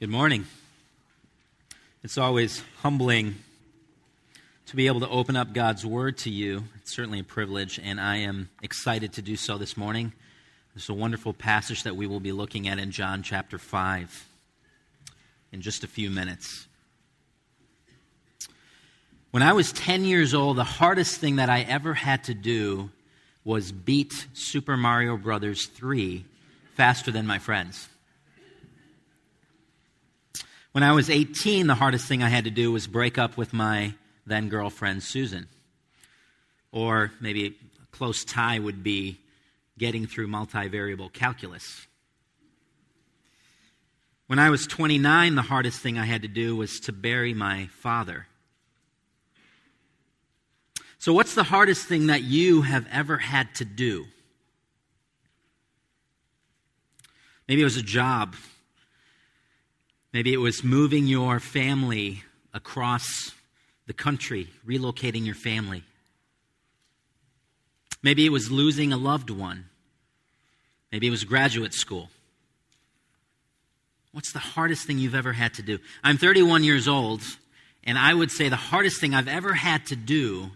Good morning. It's always humbling to be able to open up God's Word to you. It's certainly a privilege, and I am excited to do so this morning. There's a wonderful passage that we will be looking at in John chapter 5 in just a few minutes. When I was 10 years old, the hardest thing that I ever had to do was beat Super Mario Brothers 3 faster than my friends. When I was 18, the hardest thing I had to do was break up with my then girlfriend, Susan. Or maybe a close tie would be getting through multivariable calculus. When I was 29, the hardest thing I had to do was to bury my father. So, what's the hardest thing that you have ever had to do? Maybe it was a job Maybe it was moving your family across the country, relocating your family. Maybe it was losing a loved one. Maybe it was graduate school. What's the hardest thing you've ever had to do? I'm 31 years old, and I would say the hardest thing I've ever had to do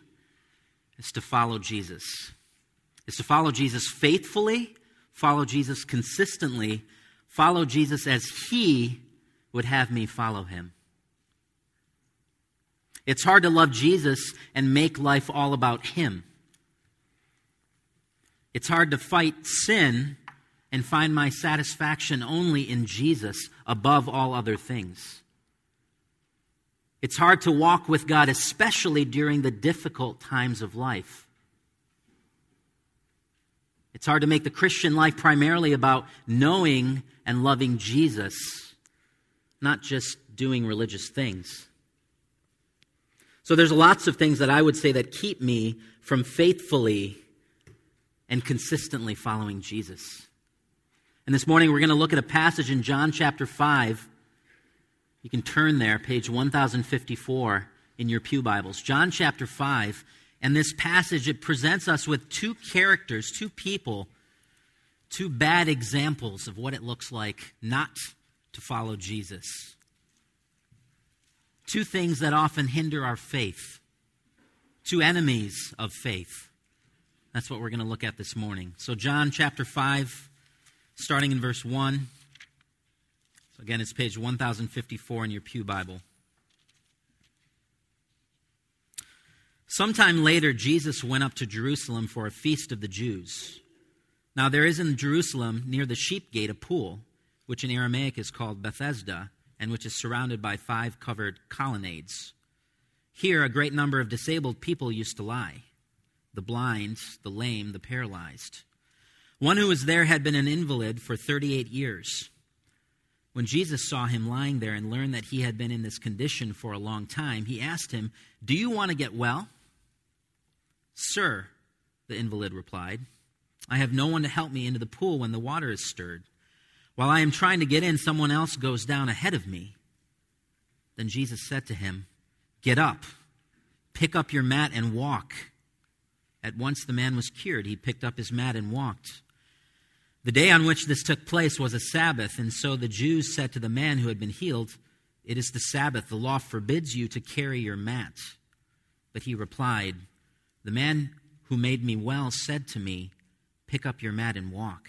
is to follow Jesus. Is to follow Jesus faithfully, follow Jesus consistently, follow Jesus as He would have me follow him. It's hard to love Jesus and make life all about him. It's hard to fight sin and find my satisfaction only in Jesus above all other things. It's hard to walk with God, especially during the difficult times of life. It's hard to make the Christian life primarily about knowing and loving Jesus not just doing religious things. So there's lots of things that I would say that keep me from faithfully and consistently following Jesus. And this morning we're going to look at a passage in John chapter 5. You can turn there, page 1054 in your Pew Bibles. John chapter 5. And this passage, it presents us with two characters, two people, two bad examples of what it looks like not to follow Jesus. Two things that often hinder our faith, two enemies of faith. That's what we're going to look at this morning. So, John chapter 5, starting in verse 1. So, again, it's page 1054 in your Pew Bible. Sometime later, Jesus went up to Jerusalem for a feast of the Jews. Now, there is in Jerusalem, near the sheep gate, a pool which in Aramaic is called Bethesda, and which is surrounded by five covered colonnades. Here, a great number of disabled people used to lie the blind, the lame, the paralyzed. One who was there had been an invalid for 38 years. When Jesus saw him lying there and learned that he had been in this condition for a long time, he asked him, Do you want to get well? Sir, the invalid replied, I have no one to help me into the pool when the water is stirred. While I am trying to get in, someone else goes down ahead of me. Then Jesus said to him, Get up, pick up your mat, and walk. At once the man was cured. He picked up his mat and walked. The day on which this took place was a Sabbath, and so the Jews said to the man who had been healed, It is the Sabbath. The law forbids you to carry your mat. But he replied, The man who made me well said to me, Pick up your mat and walk.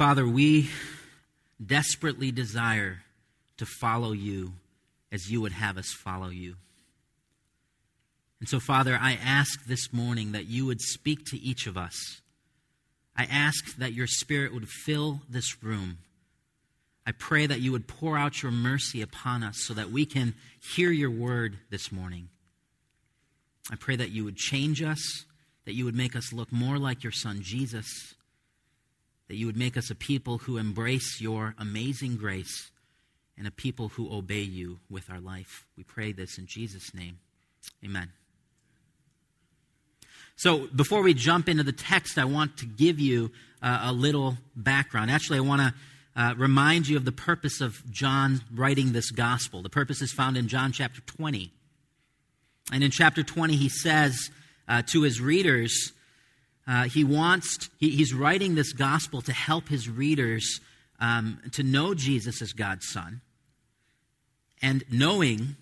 Father, we desperately desire to follow you as you would have us follow you. And so, Father, I ask this morning that you would speak to each of us. I ask that your Spirit would fill this room. I pray that you would pour out your mercy upon us so that we can hear your word this morning. I pray that you would change us, that you would make us look more like your Son, Jesus that you would make us a people who embrace your amazing grace and a people who obey you with our life. We pray this in Jesus' name. Amen. So, before we jump into the text, I want to give you uh, a little background. Actually, I want to uh, remind you of the purpose of John writing this gospel. The purpose is found in John chapter 20. And in chapter 20, he says uh, to his readers, uh, he wants, he, he's writing this gospel to help his readers um, to know Jesus as God's Son. And knowing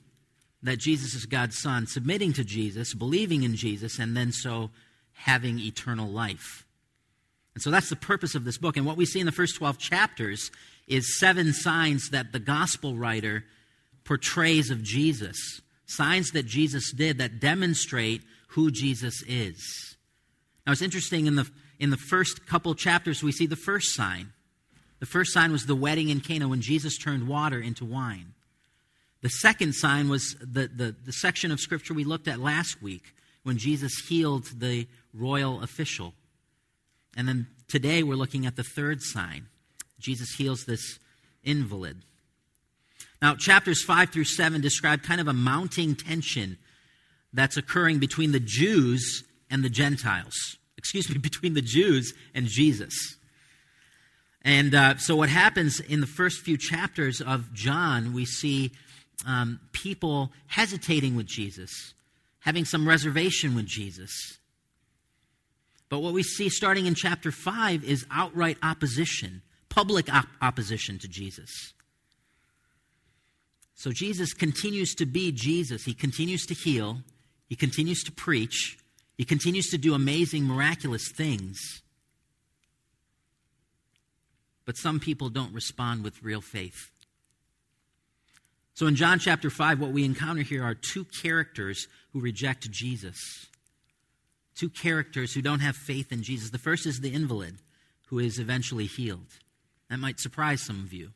that Jesus is God's Son, submitting to Jesus, believing in Jesus, and then so having eternal life. And so that's the purpose of this book. And what we see in the first 12 chapters is seven signs that the gospel writer portrays of Jesus, signs that Jesus did that demonstrate who Jesus is. Now it's interesting in the in the first couple chapters we see the first sign. The first sign was the wedding in Cana when Jesus turned water into wine. The second sign was the, the, the section of scripture we looked at last week when Jesus healed the royal official. And then today we're looking at the third sign. Jesus heals this invalid. Now, chapters 5 through 7 describe kind of a mounting tension that's occurring between the Jews and the Gentiles. Excuse me, between the Jews and Jesus. And uh, so, what happens in the first few chapters of John, we see um, people hesitating with Jesus, having some reservation with Jesus. But what we see starting in chapter 5 is outright opposition, public op- opposition to Jesus. So Jesus continues to be Jesus. He continues to heal, he continues to preach, he continues to do amazing, miraculous things. But some people don't respond with real faith. So in John chapter 5, what we encounter here are two characters who reject Jesus. Two characters who don't have faith in Jesus. The first is the invalid, who is eventually healed. That might surprise some of you.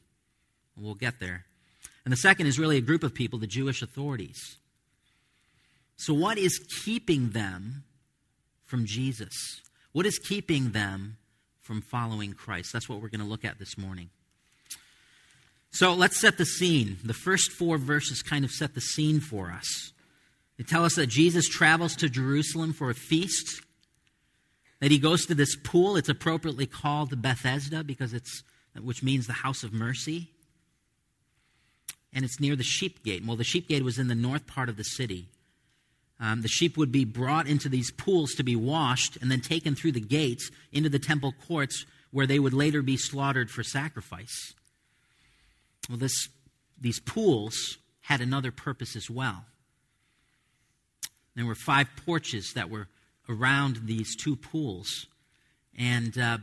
We'll get there. And the second is really a group of people, the Jewish authorities. So, what is keeping them from Jesus? What is keeping them from following Christ? That's what we're going to look at this morning. So let's set the scene. The first four verses kind of set the scene for us. They tell us that Jesus travels to Jerusalem for a feast, that he goes to this pool. It's appropriately called Bethesda because it's, which means the house of mercy. And it's near the sheep gate. Well, the sheep gate was in the north part of the city. Um, the sheep would be brought into these pools to be washed and then taken through the gates into the temple courts where they would later be slaughtered for sacrifice. Well, this, these pools had another purpose as well. There were five porches that were around these two pools. And uh,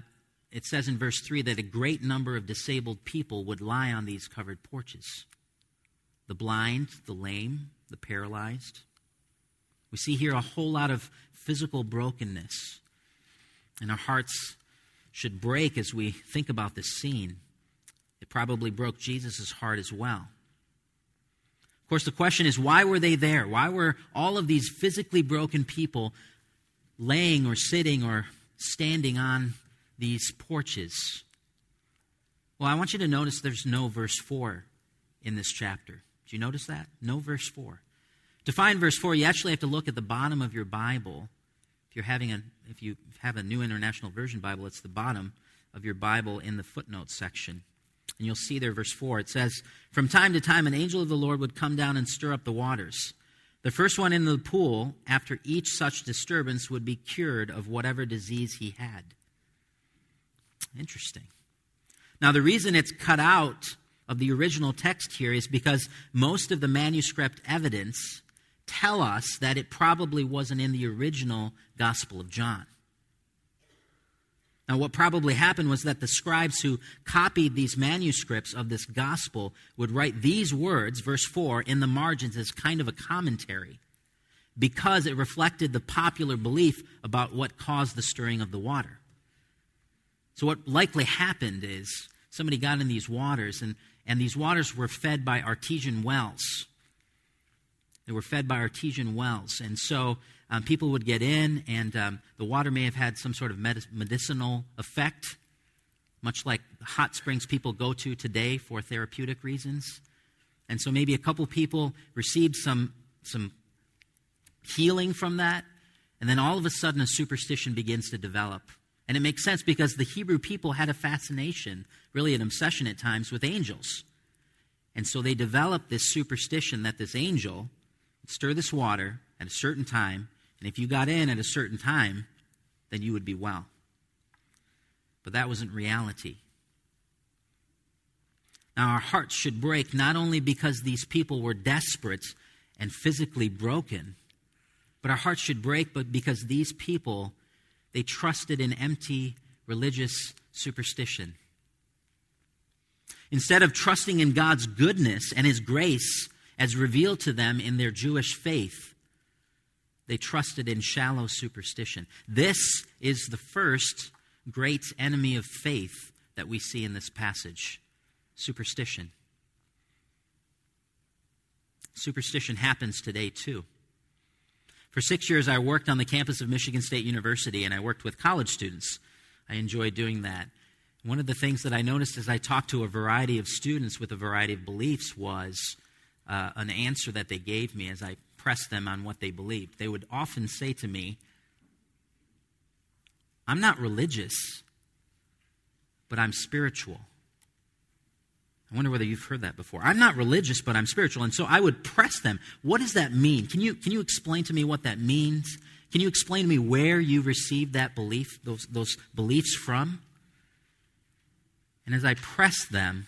it says in verse 3 that a great number of disabled people would lie on these covered porches the blind, the lame, the paralyzed. We see here a whole lot of physical brokenness. And our hearts should break as we think about this scene. It probably broke Jesus' heart as well. Of course, the question is why were they there? Why were all of these physically broken people laying or sitting or standing on these porches? Well, I want you to notice there's no verse 4 in this chapter. Do you notice that? No verse 4. To find verse 4, you actually have to look at the bottom of your Bible. If you're having a if you have a New International Version Bible, it's the bottom of your Bible in the footnote section. And you'll see there, verse 4, it says, From time to time, an angel of the Lord would come down and stir up the waters. The first one in the pool, after each such disturbance, would be cured of whatever disease he had. Interesting. Now, the reason it's cut out of the original text here is because most of the manuscript evidence tell us that it probably wasn't in the original Gospel of John. Now, what probably happened was that the scribes who copied these manuscripts of this gospel would write these words, verse 4, in the margins as kind of a commentary because it reflected the popular belief about what caused the stirring of the water. So, what likely happened is somebody got in these waters, and, and these waters were fed by artesian wells. They were fed by artesian wells. And so um, people would get in, and um, the water may have had some sort of medicinal effect. much like hot springs people go to today for therapeutic reasons. And so maybe a couple people received some, some healing from that, and then all of a sudden a superstition begins to develop. And it makes sense because the Hebrew people had a fascination, really an obsession at times, with angels. And so they developed this superstition that this angel stir this water at a certain time, and if you got in at a certain time, then you would be well. But that wasn't reality. Now, our hearts should break not only because these people were desperate and physically broken, but our hearts should break but because these people they trusted in empty religious superstition. Instead of trusting in God's goodness and his grace as revealed to them in their Jewish faith, they trusted in shallow superstition. This is the first great enemy of faith that we see in this passage superstition. Superstition happens today, too. For six years, I worked on the campus of Michigan State University, and I worked with college students. I enjoyed doing that. One of the things that I noticed as I talked to a variety of students with a variety of beliefs was uh, an answer that they gave me as I pressed them on what they believed. They would often say to me, I'm not religious, but I'm spiritual. I wonder whether you've heard that before. I'm not religious, but I'm spiritual. And so I would press them. What does that mean? Can you, can you explain to me what that means? Can you explain to me where you received that belief, those, those beliefs from? And as I pressed them,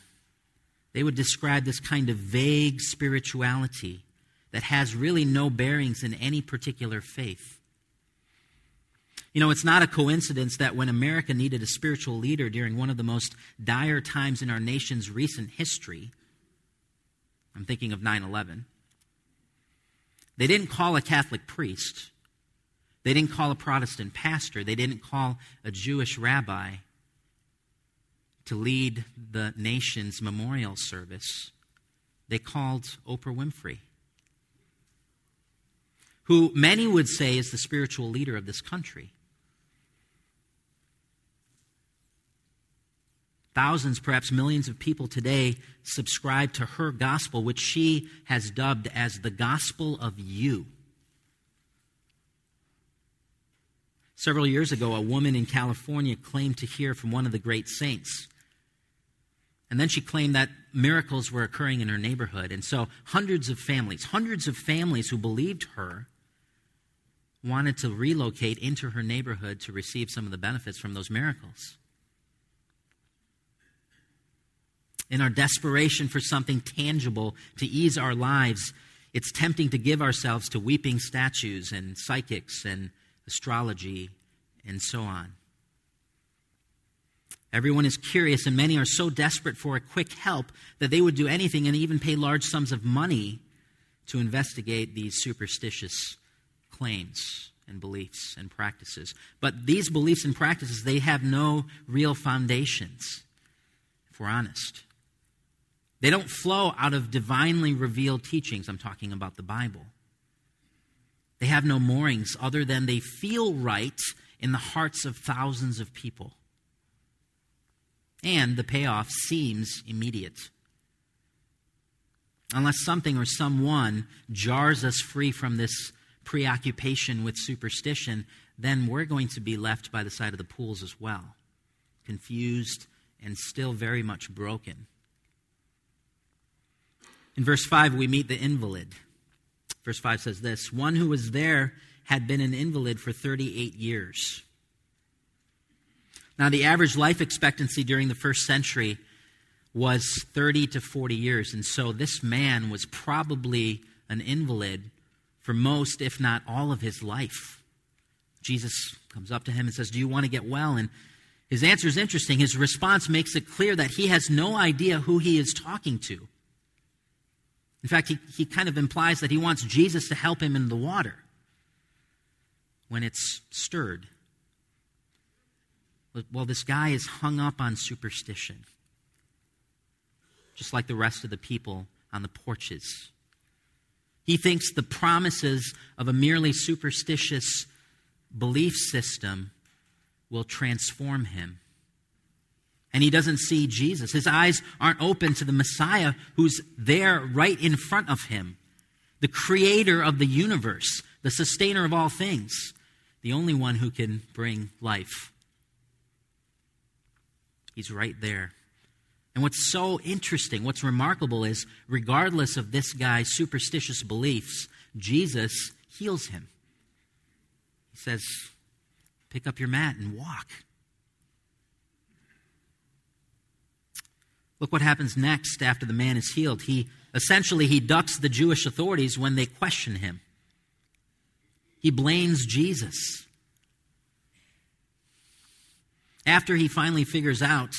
they would describe this kind of vague spirituality that has really no bearings in any particular faith. You know, it's not a coincidence that when America needed a spiritual leader during one of the most dire times in our nation's recent history, I'm thinking of 9 11, they didn't call a Catholic priest, they didn't call a Protestant pastor, they didn't call a Jewish rabbi to lead the nation's memorial service. They called Oprah Winfrey who many would say is the spiritual leader of this country. Thousands, perhaps millions of people today subscribe to her gospel, which she has dubbed as the gospel of you. Several years ago, a woman in California claimed to hear from one of the great saints. And then she claimed that miracles were occurring in her neighborhood. And so hundreds of families, hundreds of families who believed her, wanted to relocate into her neighborhood to receive some of the benefits from those miracles. in our desperation for something tangible to ease our lives, it's tempting to give ourselves to weeping statues and psychics and astrology and so on. Everyone is curious, and many are so desperate for a quick help that they would do anything and even pay large sums of money to investigate these superstitious claims and beliefs and practices. But these beliefs and practices, they have no real foundations, if we're honest. They don't flow out of divinely revealed teachings. I'm talking about the Bible. They have no moorings other than they feel right in the hearts of thousands of people. And the payoff seems immediate. Unless something or someone jars us free from this preoccupation with superstition, then we're going to be left by the side of the pools as well, confused and still very much broken. In verse 5, we meet the invalid. Verse 5 says this One who was there had been an invalid for 38 years. Now, the average life expectancy during the first century was 30 to 40 years, and so this man was probably an invalid for most, if not all, of his life. Jesus comes up to him and says, Do you want to get well? And his answer is interesting. His response makes it clear that he has no idea who he is talking to. In fact, he, he kind of implies that he wants Jesus to help him in the water when it's stirred. Well, this guy is hung up on superstition, just like the rest of the people on the porches. He thinks the promises of a merely superstitious belief system will transform him. and he doesn't see Jesus. His eyes aren't open to the Messiah who's there right in front of him, the creator of the universe, the sustainer of all things, the only one who can bring life. He's right there. And what's so interesting, what's remarkable is, regardless of this guy's superstitious beliefs, Jesus heals him. He says, Pick up your mat and walk. Look what happens next after the man is healed. He essentially he ducks the Jewish authorities when they question him. He blames Jesus. After he finally figures out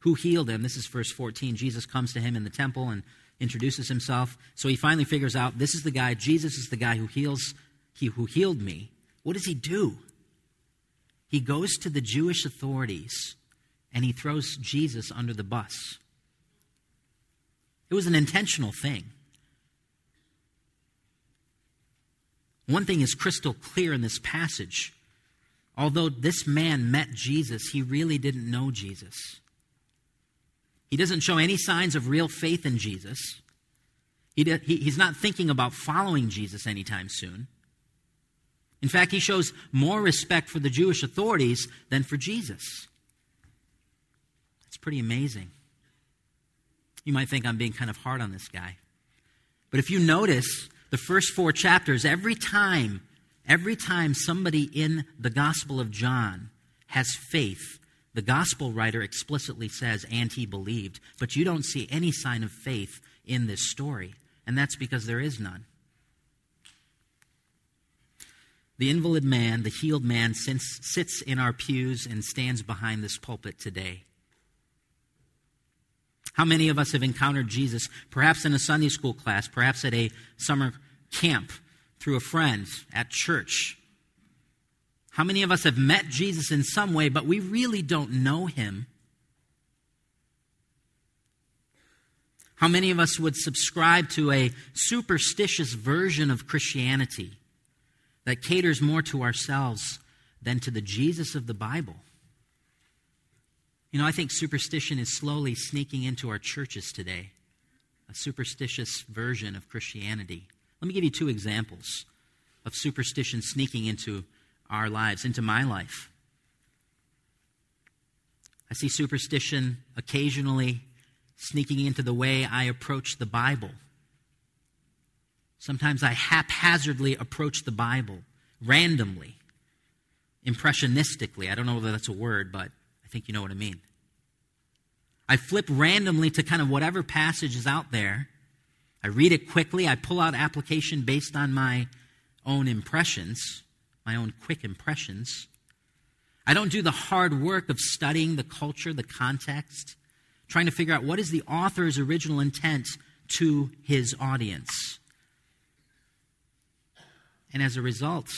who healed him, this is verse 14. Jesus comes to him in the temple and introduces himself. So he finally figures out this is the guy, Jesus is the guy who heals he who healed me. What does he do? He goes to the Jewish authorities and he throws Jesus under the bus. It was an intentional thing. One thing is crystal clear in this passage. Although this man met Jesus, he really didn't know Jesus. He doesn't show any signs of real faith in Jesus. He, did, he, he's not thinking about following Jesus anytime soon. In fact, he shows more respect for the Jewish authorities than for Jesus. It's pretty amazing. You might think I'm being kind of hard on this guy. But if you notice the first four chapters, every time, every time somebody in the Gospel of John has faith, the gospel writer explicitly says, and he believed. But you don't see any sign of faith in this story, and that's because there is none. The invalid man, the healed man, sits in our pews and stands behind this pulpit today. How many of us have encountered Jesus, perhaps in a Sunday school class, perhaps at a summer camp, through a friend, at church? How many of us have met Jesus in some way, but we really don't know him? How many of us would subscribe to a superstitious version of Christianity that caters more to ourselves than to the Jesus of the Bible? You know, I think superstition is slowly sneaking into our churches today, a superstitious version of Christianity. Let me give you two examples of superstition sneaking into our lives, into my life. I see superstition occasionally sneaking into the way I approach the Bible. Sometimes I haphazardly approach the Bible, randomly, impressionistically. I don't know whether that's a word, but I think you know what I mean. I flip randomly to kind of whatever passage is out there. I read it quickly. I pull out application based on my own impressions my own quick impressions. I don't do the hard work of studying the culture, the context, trying to figure out what is the author's original intent to his audience. And as a result,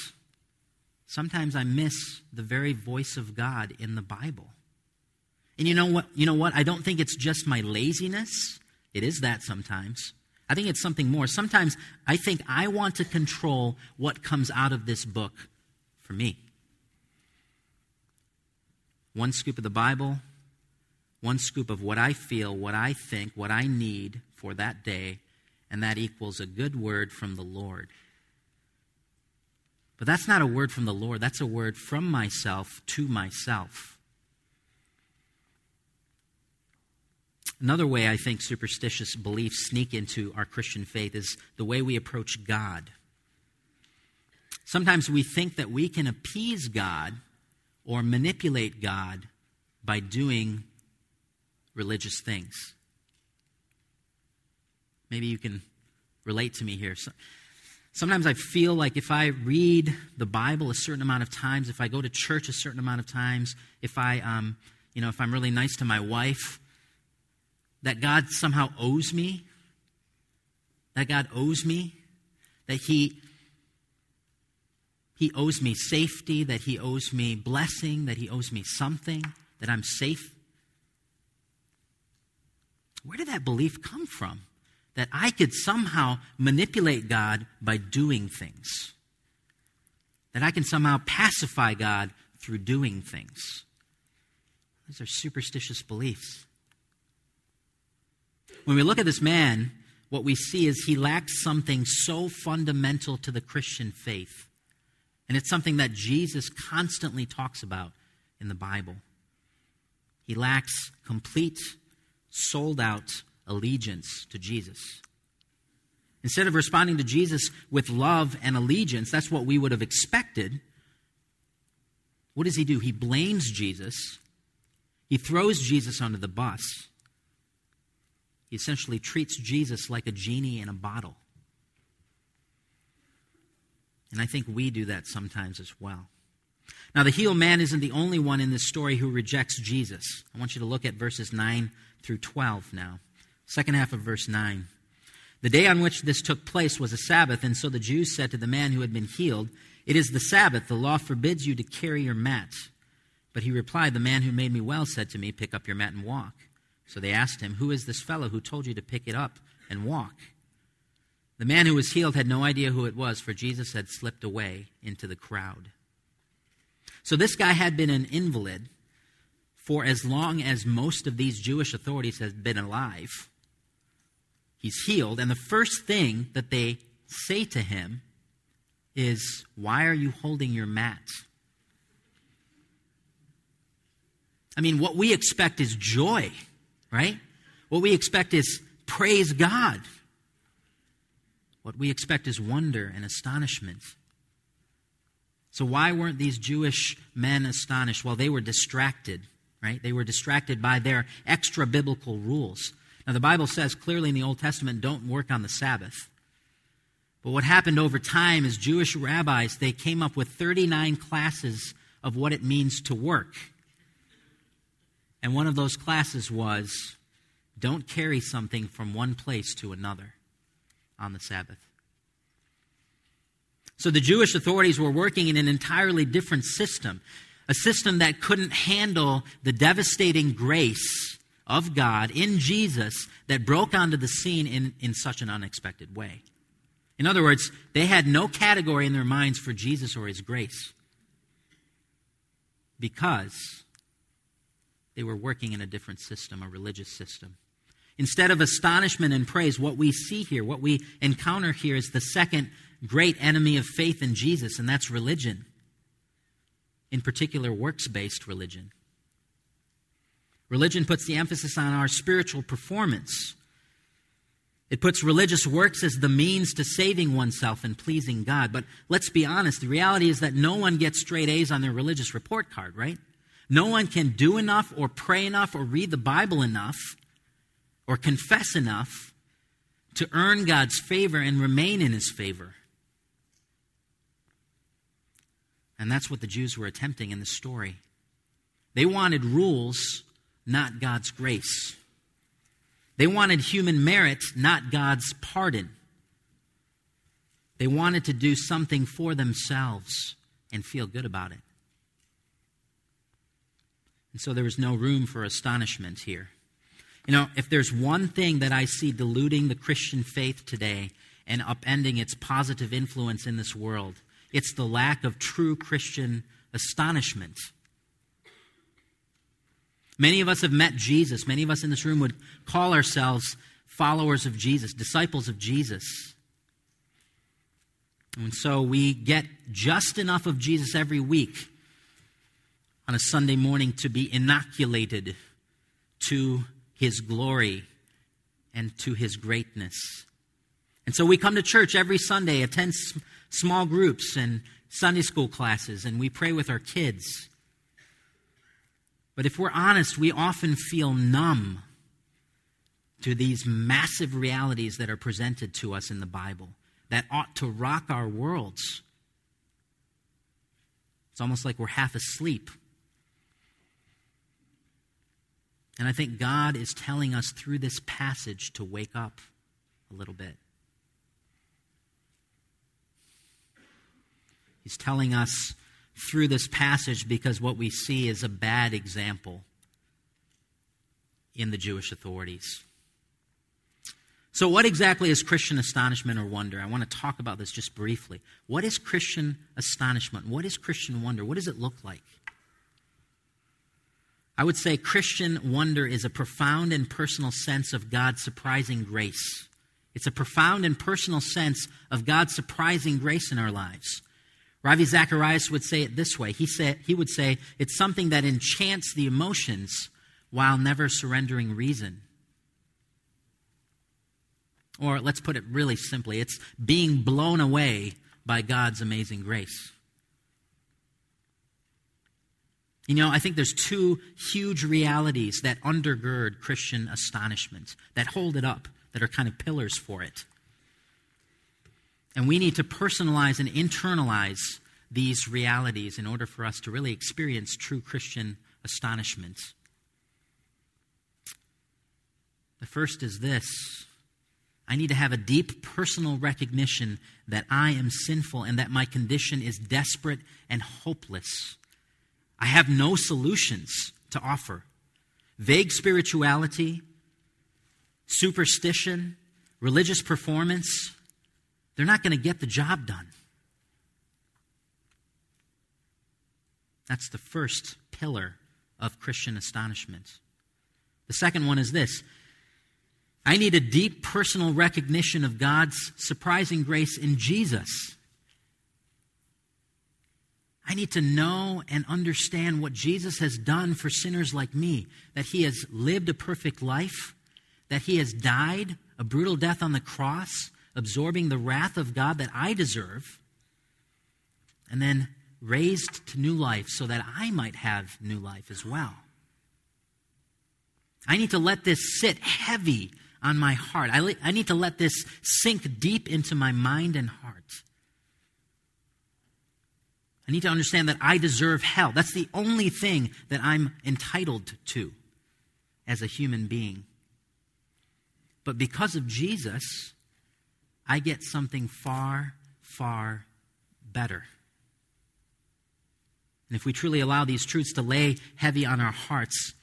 sometimes I miss the very voice of God in the Bible. And you know what? You know what? I don't think it's just my laziness. It is that sometimes. I think it's something more. Sometimes I think I want to control what comes out of this book for me. One scoop of the Bible, one scoop of what I feel, what I think, what I need for that day, and that equals a good word from the Lord. But that's not a word from the Lord, that's a word from myself to myself. Another way I think superstitious beliefs sneak into our Christian faith is the way we approach God. Sometimes we think that we can appease God or manipulate God by doing religious things. Maybe you can relate to me here. Sometimes I feel like if I read the Bible a certain amount of times, if I go to church a certain amount of times, if I, um, you know, if I'm really nice to my wife, that God somehow owes me. That God owes me. That He he owes me safety, that He owes me blessing, that He owes me something, that I'm safe. Where did that belief come from? That I could somehow manipulate God by doing things. That I can somehow pacify God through doing things. These are superstitious beliefs. When we look at this man, what we see is he lacks something so fundamental to the Christian faith. And it's something that Jesus constantly talks about in the Bible. He lacks complete, sold out allegiance to Jesus. Instead of responding to Jesus with love and allegiance, that's what we would have expected. What does he do? He blames Jesus. He throws Jesus under the bus. He essentially treats Jesus like a genie in a bottle. And I think we do that sometimes as well. Now, the healed man isn't the only one in this story who rejects Jesus. I want you to look at verses 9 through 12 now. Second half of verse 9. The day on which this took place was a Sabbath, and so the Jews said to the man who had been healed, It is the Sabbath. The law forbids you to carry your mat. But he replied, The man who made me well said to me, Pick up your mat and walk. So they asked him, Who is this fellow who told you to pick it up and walk? The man who was healed had no idea who it was, for Jesus had slipped away into the crowd. So this guy had been an invalid for as long as most of these Jewish authorities had been alive. He's healed, and the first thing that they say to him is, Why are you holding your mat? I mean, what we expect is joy, right? What we expect is praise God. What we expect is wonder and astonishment. So, why weren't these Jewish men astonished? Well, they were distracted, right? They were distracted by their extra biblical rules. Now, the Bible says clearly in the Old Testament, don't work on the Sabbath. But what happened over time is Jewish rabbis, they came up with 39 classes of what it means to work. And one of those classes was don't carry something from one place to another on the Sabbath. So the Jewish authorities were working in an entirely different system, a system that couldn't handle the devastating grace of God in Jesus that broke onto the scene in, in such an unexpected way. In other words, they had no category in their minds for Jesus or his grace because they were working in a different system, a religious system. Instead of astonishment and praise, what we see here, what we encounter here is the second great enemy of faith in Jesus, and that's religion. In particular, works based religion. Religion puts the emphasis on our spiritual performance. It puts religious works as the means to saving oneself and pleasing God. But let's be honest, the reality is that no one gets straight A's on their religious report card, right? No one can do enough or pray enough or read the Bible enough or confess enough to earn God's favor and remain in his favor. And that's what the Jews were attempting in the story. They wanted rules, not God's grace. They wanted human merit, not God's pardon. They wanted to do something for themselves and feel good about it. And so there was no room for astonishment here. You know, if there's one thing that I see diluting the Christian faith today and upending its positive influence in this world, it's the lack of true Christian astonishment. Many of us have met Jesus. Many of us in this room would call ourselves followers of Jesus, disciples of Jesus. And so we get just enough of Jesus every week on a Sunday morning to be inoculated to his glory and to his greatness. And so we come to church every Sunday, attend small groups and Sunday school classes, and we pray with our kids. But if we're honest, we often feel numb to these massive realities that are presented to us in the Bible that ought to rock our worlds. It's almost like we're half asleep And I think God is telling us through this passage to wake up a little bit. He's telling us through this passage because what we see is a bad example in the Jewish authorities. So, what exactly is Christian astonishment or wonder? I want to talk about this just briefly. What is Christian astonishment? What is Christian wonder? What does it look like? I would say Christian wonder is a profound and personal sense of God's surprising grace. It's a profound and personal sense of God's surprising grace in our lives. Ravi Zacharias would say it this way. He, said, he would say, it's something that enchants the emotions while never surrendering reason. Or let's put it really simply it's being blown away by God's amazing grace. You know, I think there's two huge realities that undergird Christian astonishment, that hold it up, that are kind of pillars for it. And we need to personalize and internalize these realities in order for us to really experience true Christian astonishment. The first is this I need to have a deep personal recognition that I am sinful and that my condition is desperate and hopeless. I have no solutions to offer. Vague spirituality, superstition, religious performance, they're not going to get the job done. That's the first pillar of Christian astonishment. The second one is this I need a deep personal recognition of God's surprising grace in Jesus. Need to know and understand what Jesus has done for sinners like me, that he has lived a perfect life, that he has died a brutal death on the cross, absorbing the wrath of God that I deserve, and then raised to new life so that I might have new life as well. I need to let this sit heavy on my heart. I, I need to let this sink deep into my mind and heart. I need to understand that I deserve hell. That's the only thing that I'm entitled to as a human being. But because of Jesus, I get something far, far better. And if we truly allow these truths to lay heavy on our hearts,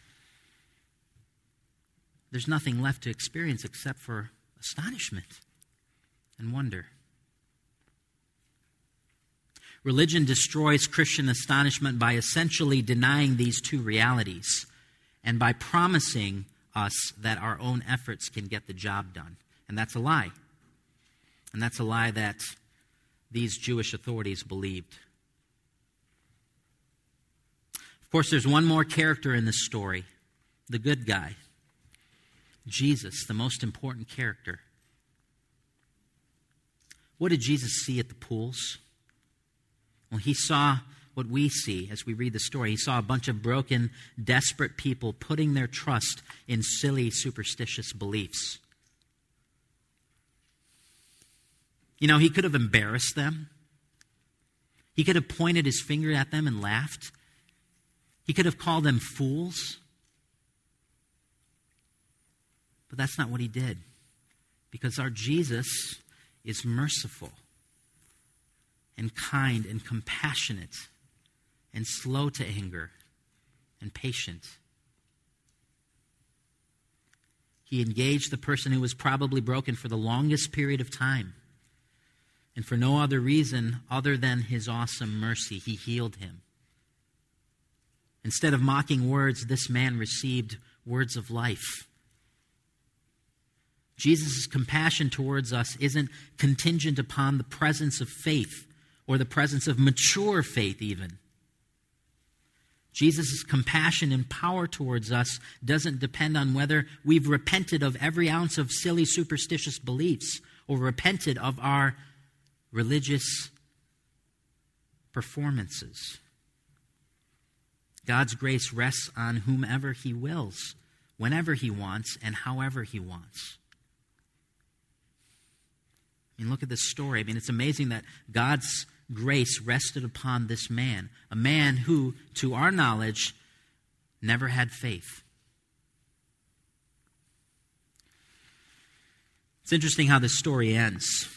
there's nothing left to experience except for astonishment and wonder. Religion destroys Christian astonishment by essentially denying these two realities and by promising us that our own efforts can get the job done. And that's a lie. And that's a lie that these Jewish authorities believed. Of course, there's one more character in this story the good guy. Jesus, the most important character. What did Jesus see at the pools? Well, he saw what we see as we read the story. He saw a bunch of broken, desperate people putting their trust in silly, superstitious beliefs. You know, he could have embarrassed them. He could have pointed his finger at them and laughed. He could have called them fools. But that's not what he did. Because our Jesus is merciful and kind and compassionate and slow to anger and patient. He engaged the person who was probably broken for the longest period of time. And for no other reason other than his awesome mercy, he healed him. Instead of mocking words, this man received words of life. Jesus' compassion towards us isn't contingent upon the presence of faith or the presence of mature faith, even. Jesus' compassion and power towards us doesn't depend on whether we've repented of every ounce of silly, superstitious beliefs or repented of our religious performances. God's grace rests on whomever He wills, whenever He wants, and however He wants. I mean, look at this story. I mean, it's amazing that God's grace rested upon this man, a man who, to our knowledge, never had faith. It's interesting how this story ends.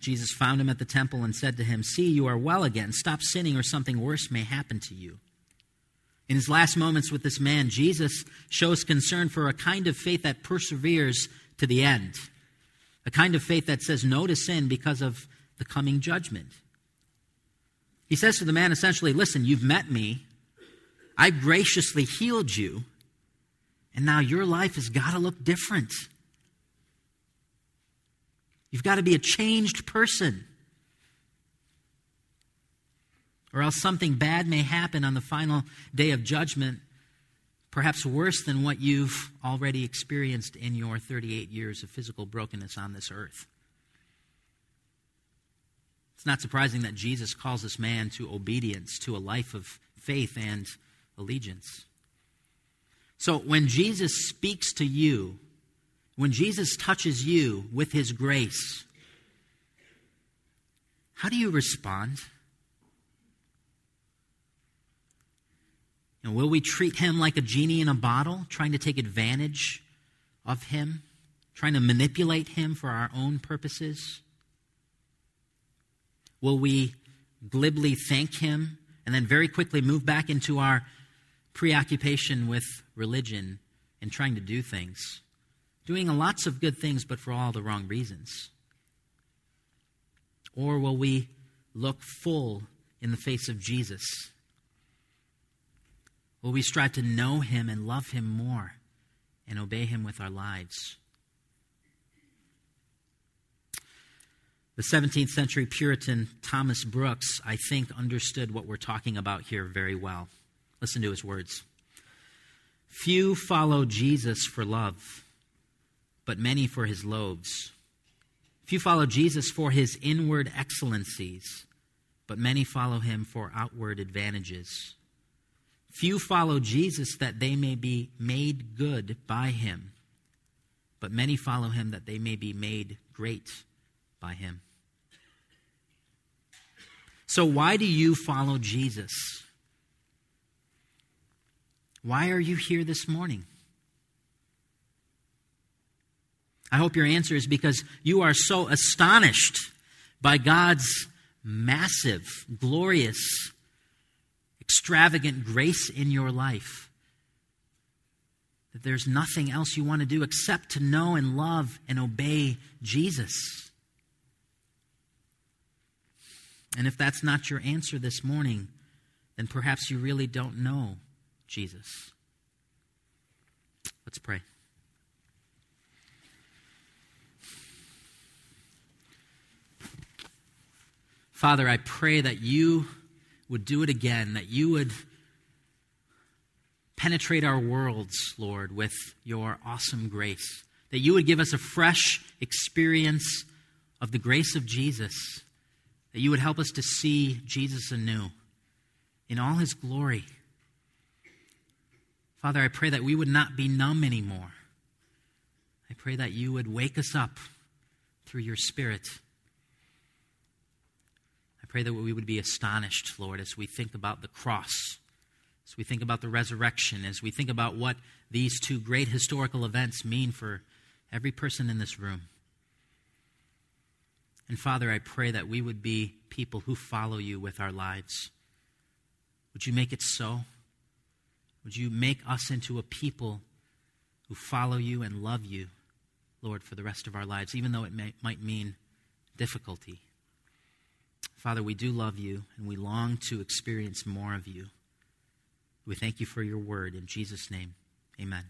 Jesus found him at the temple and said to him, See, you are well again. Stop sinning, or something worse may happen to you. In his last moments with this man, Jesus shows concern for a kind of faith that perseveres to the end a kind of faith that says no to sin because of the coming judgment. He says to the man essentially, Listen, you've met me. I've graciously healed you, and now your life has got to look different. You've got to be a changed person. Or else something bad may happen on the final day of judgment, perhaps worse than what you've already experienced in your 38 years of physical brokenness on this earth. It's not surprising that Jesus calls this man to obedience, to a life of faith and allegiance. So when Jesus speaks to you, when Jesus touches you with his grace, how do you respond? And will we treat him like a genie in a bottle, trying to take advantage of him, trying to manipulate him for our own purposes? Will we glibly thank him and then very quickly move back into our preoccupation with religion and trying to do things? doing lots of good things, but for all the wrong reasons? Or will we look full in the face of Jesus? Will we strive to know him and love him more and obey him with our lives? The 17th century Puritan Thomas Brooks, I think, understood what we're talking about here very well. Listen to his words. Few follow Jesus for love but many for his loaves. Few follow Jesus for his inward excellencies, but many follow him for outward advantages. Few follow Jesus that they may be made good by him, but many follow him that they may be made great by him. So, why do you follow Jesus? Why are you here this morning? I hope your answer is because you are so astonished by God's massive, glorious, extravagant grace in your life that there's nothing else you want to do except to know and love and obey Jesus. And if that's not your answer this morning, then perhaps you really don't know Jesus. Let's pray. Father, I pray that you would do it again, that you would penetrate our worlds, Lord, with your awesome grace, that you would give us a fresh experience of the grace of Jesus, that you would help us to see Jesus anew in all his glory. Father, I pray that we would not be numb anymore. I pray that you would wake us up through your Spirit I pray that we would be astonished, Lord, as we think about the cross, as we think about the resurrection, as we think about what these two great historical events mean for every person in this room. And Father, I pray that we would be people who follow you with our lives. Would you make it so? Would you make us into a people who follow you and love you, Lord, for the rest of our lives, even though it may, might mean difficulty? Father, we do love you and we long to experience more of you. We thank you for your word. In Jesus' name, amen.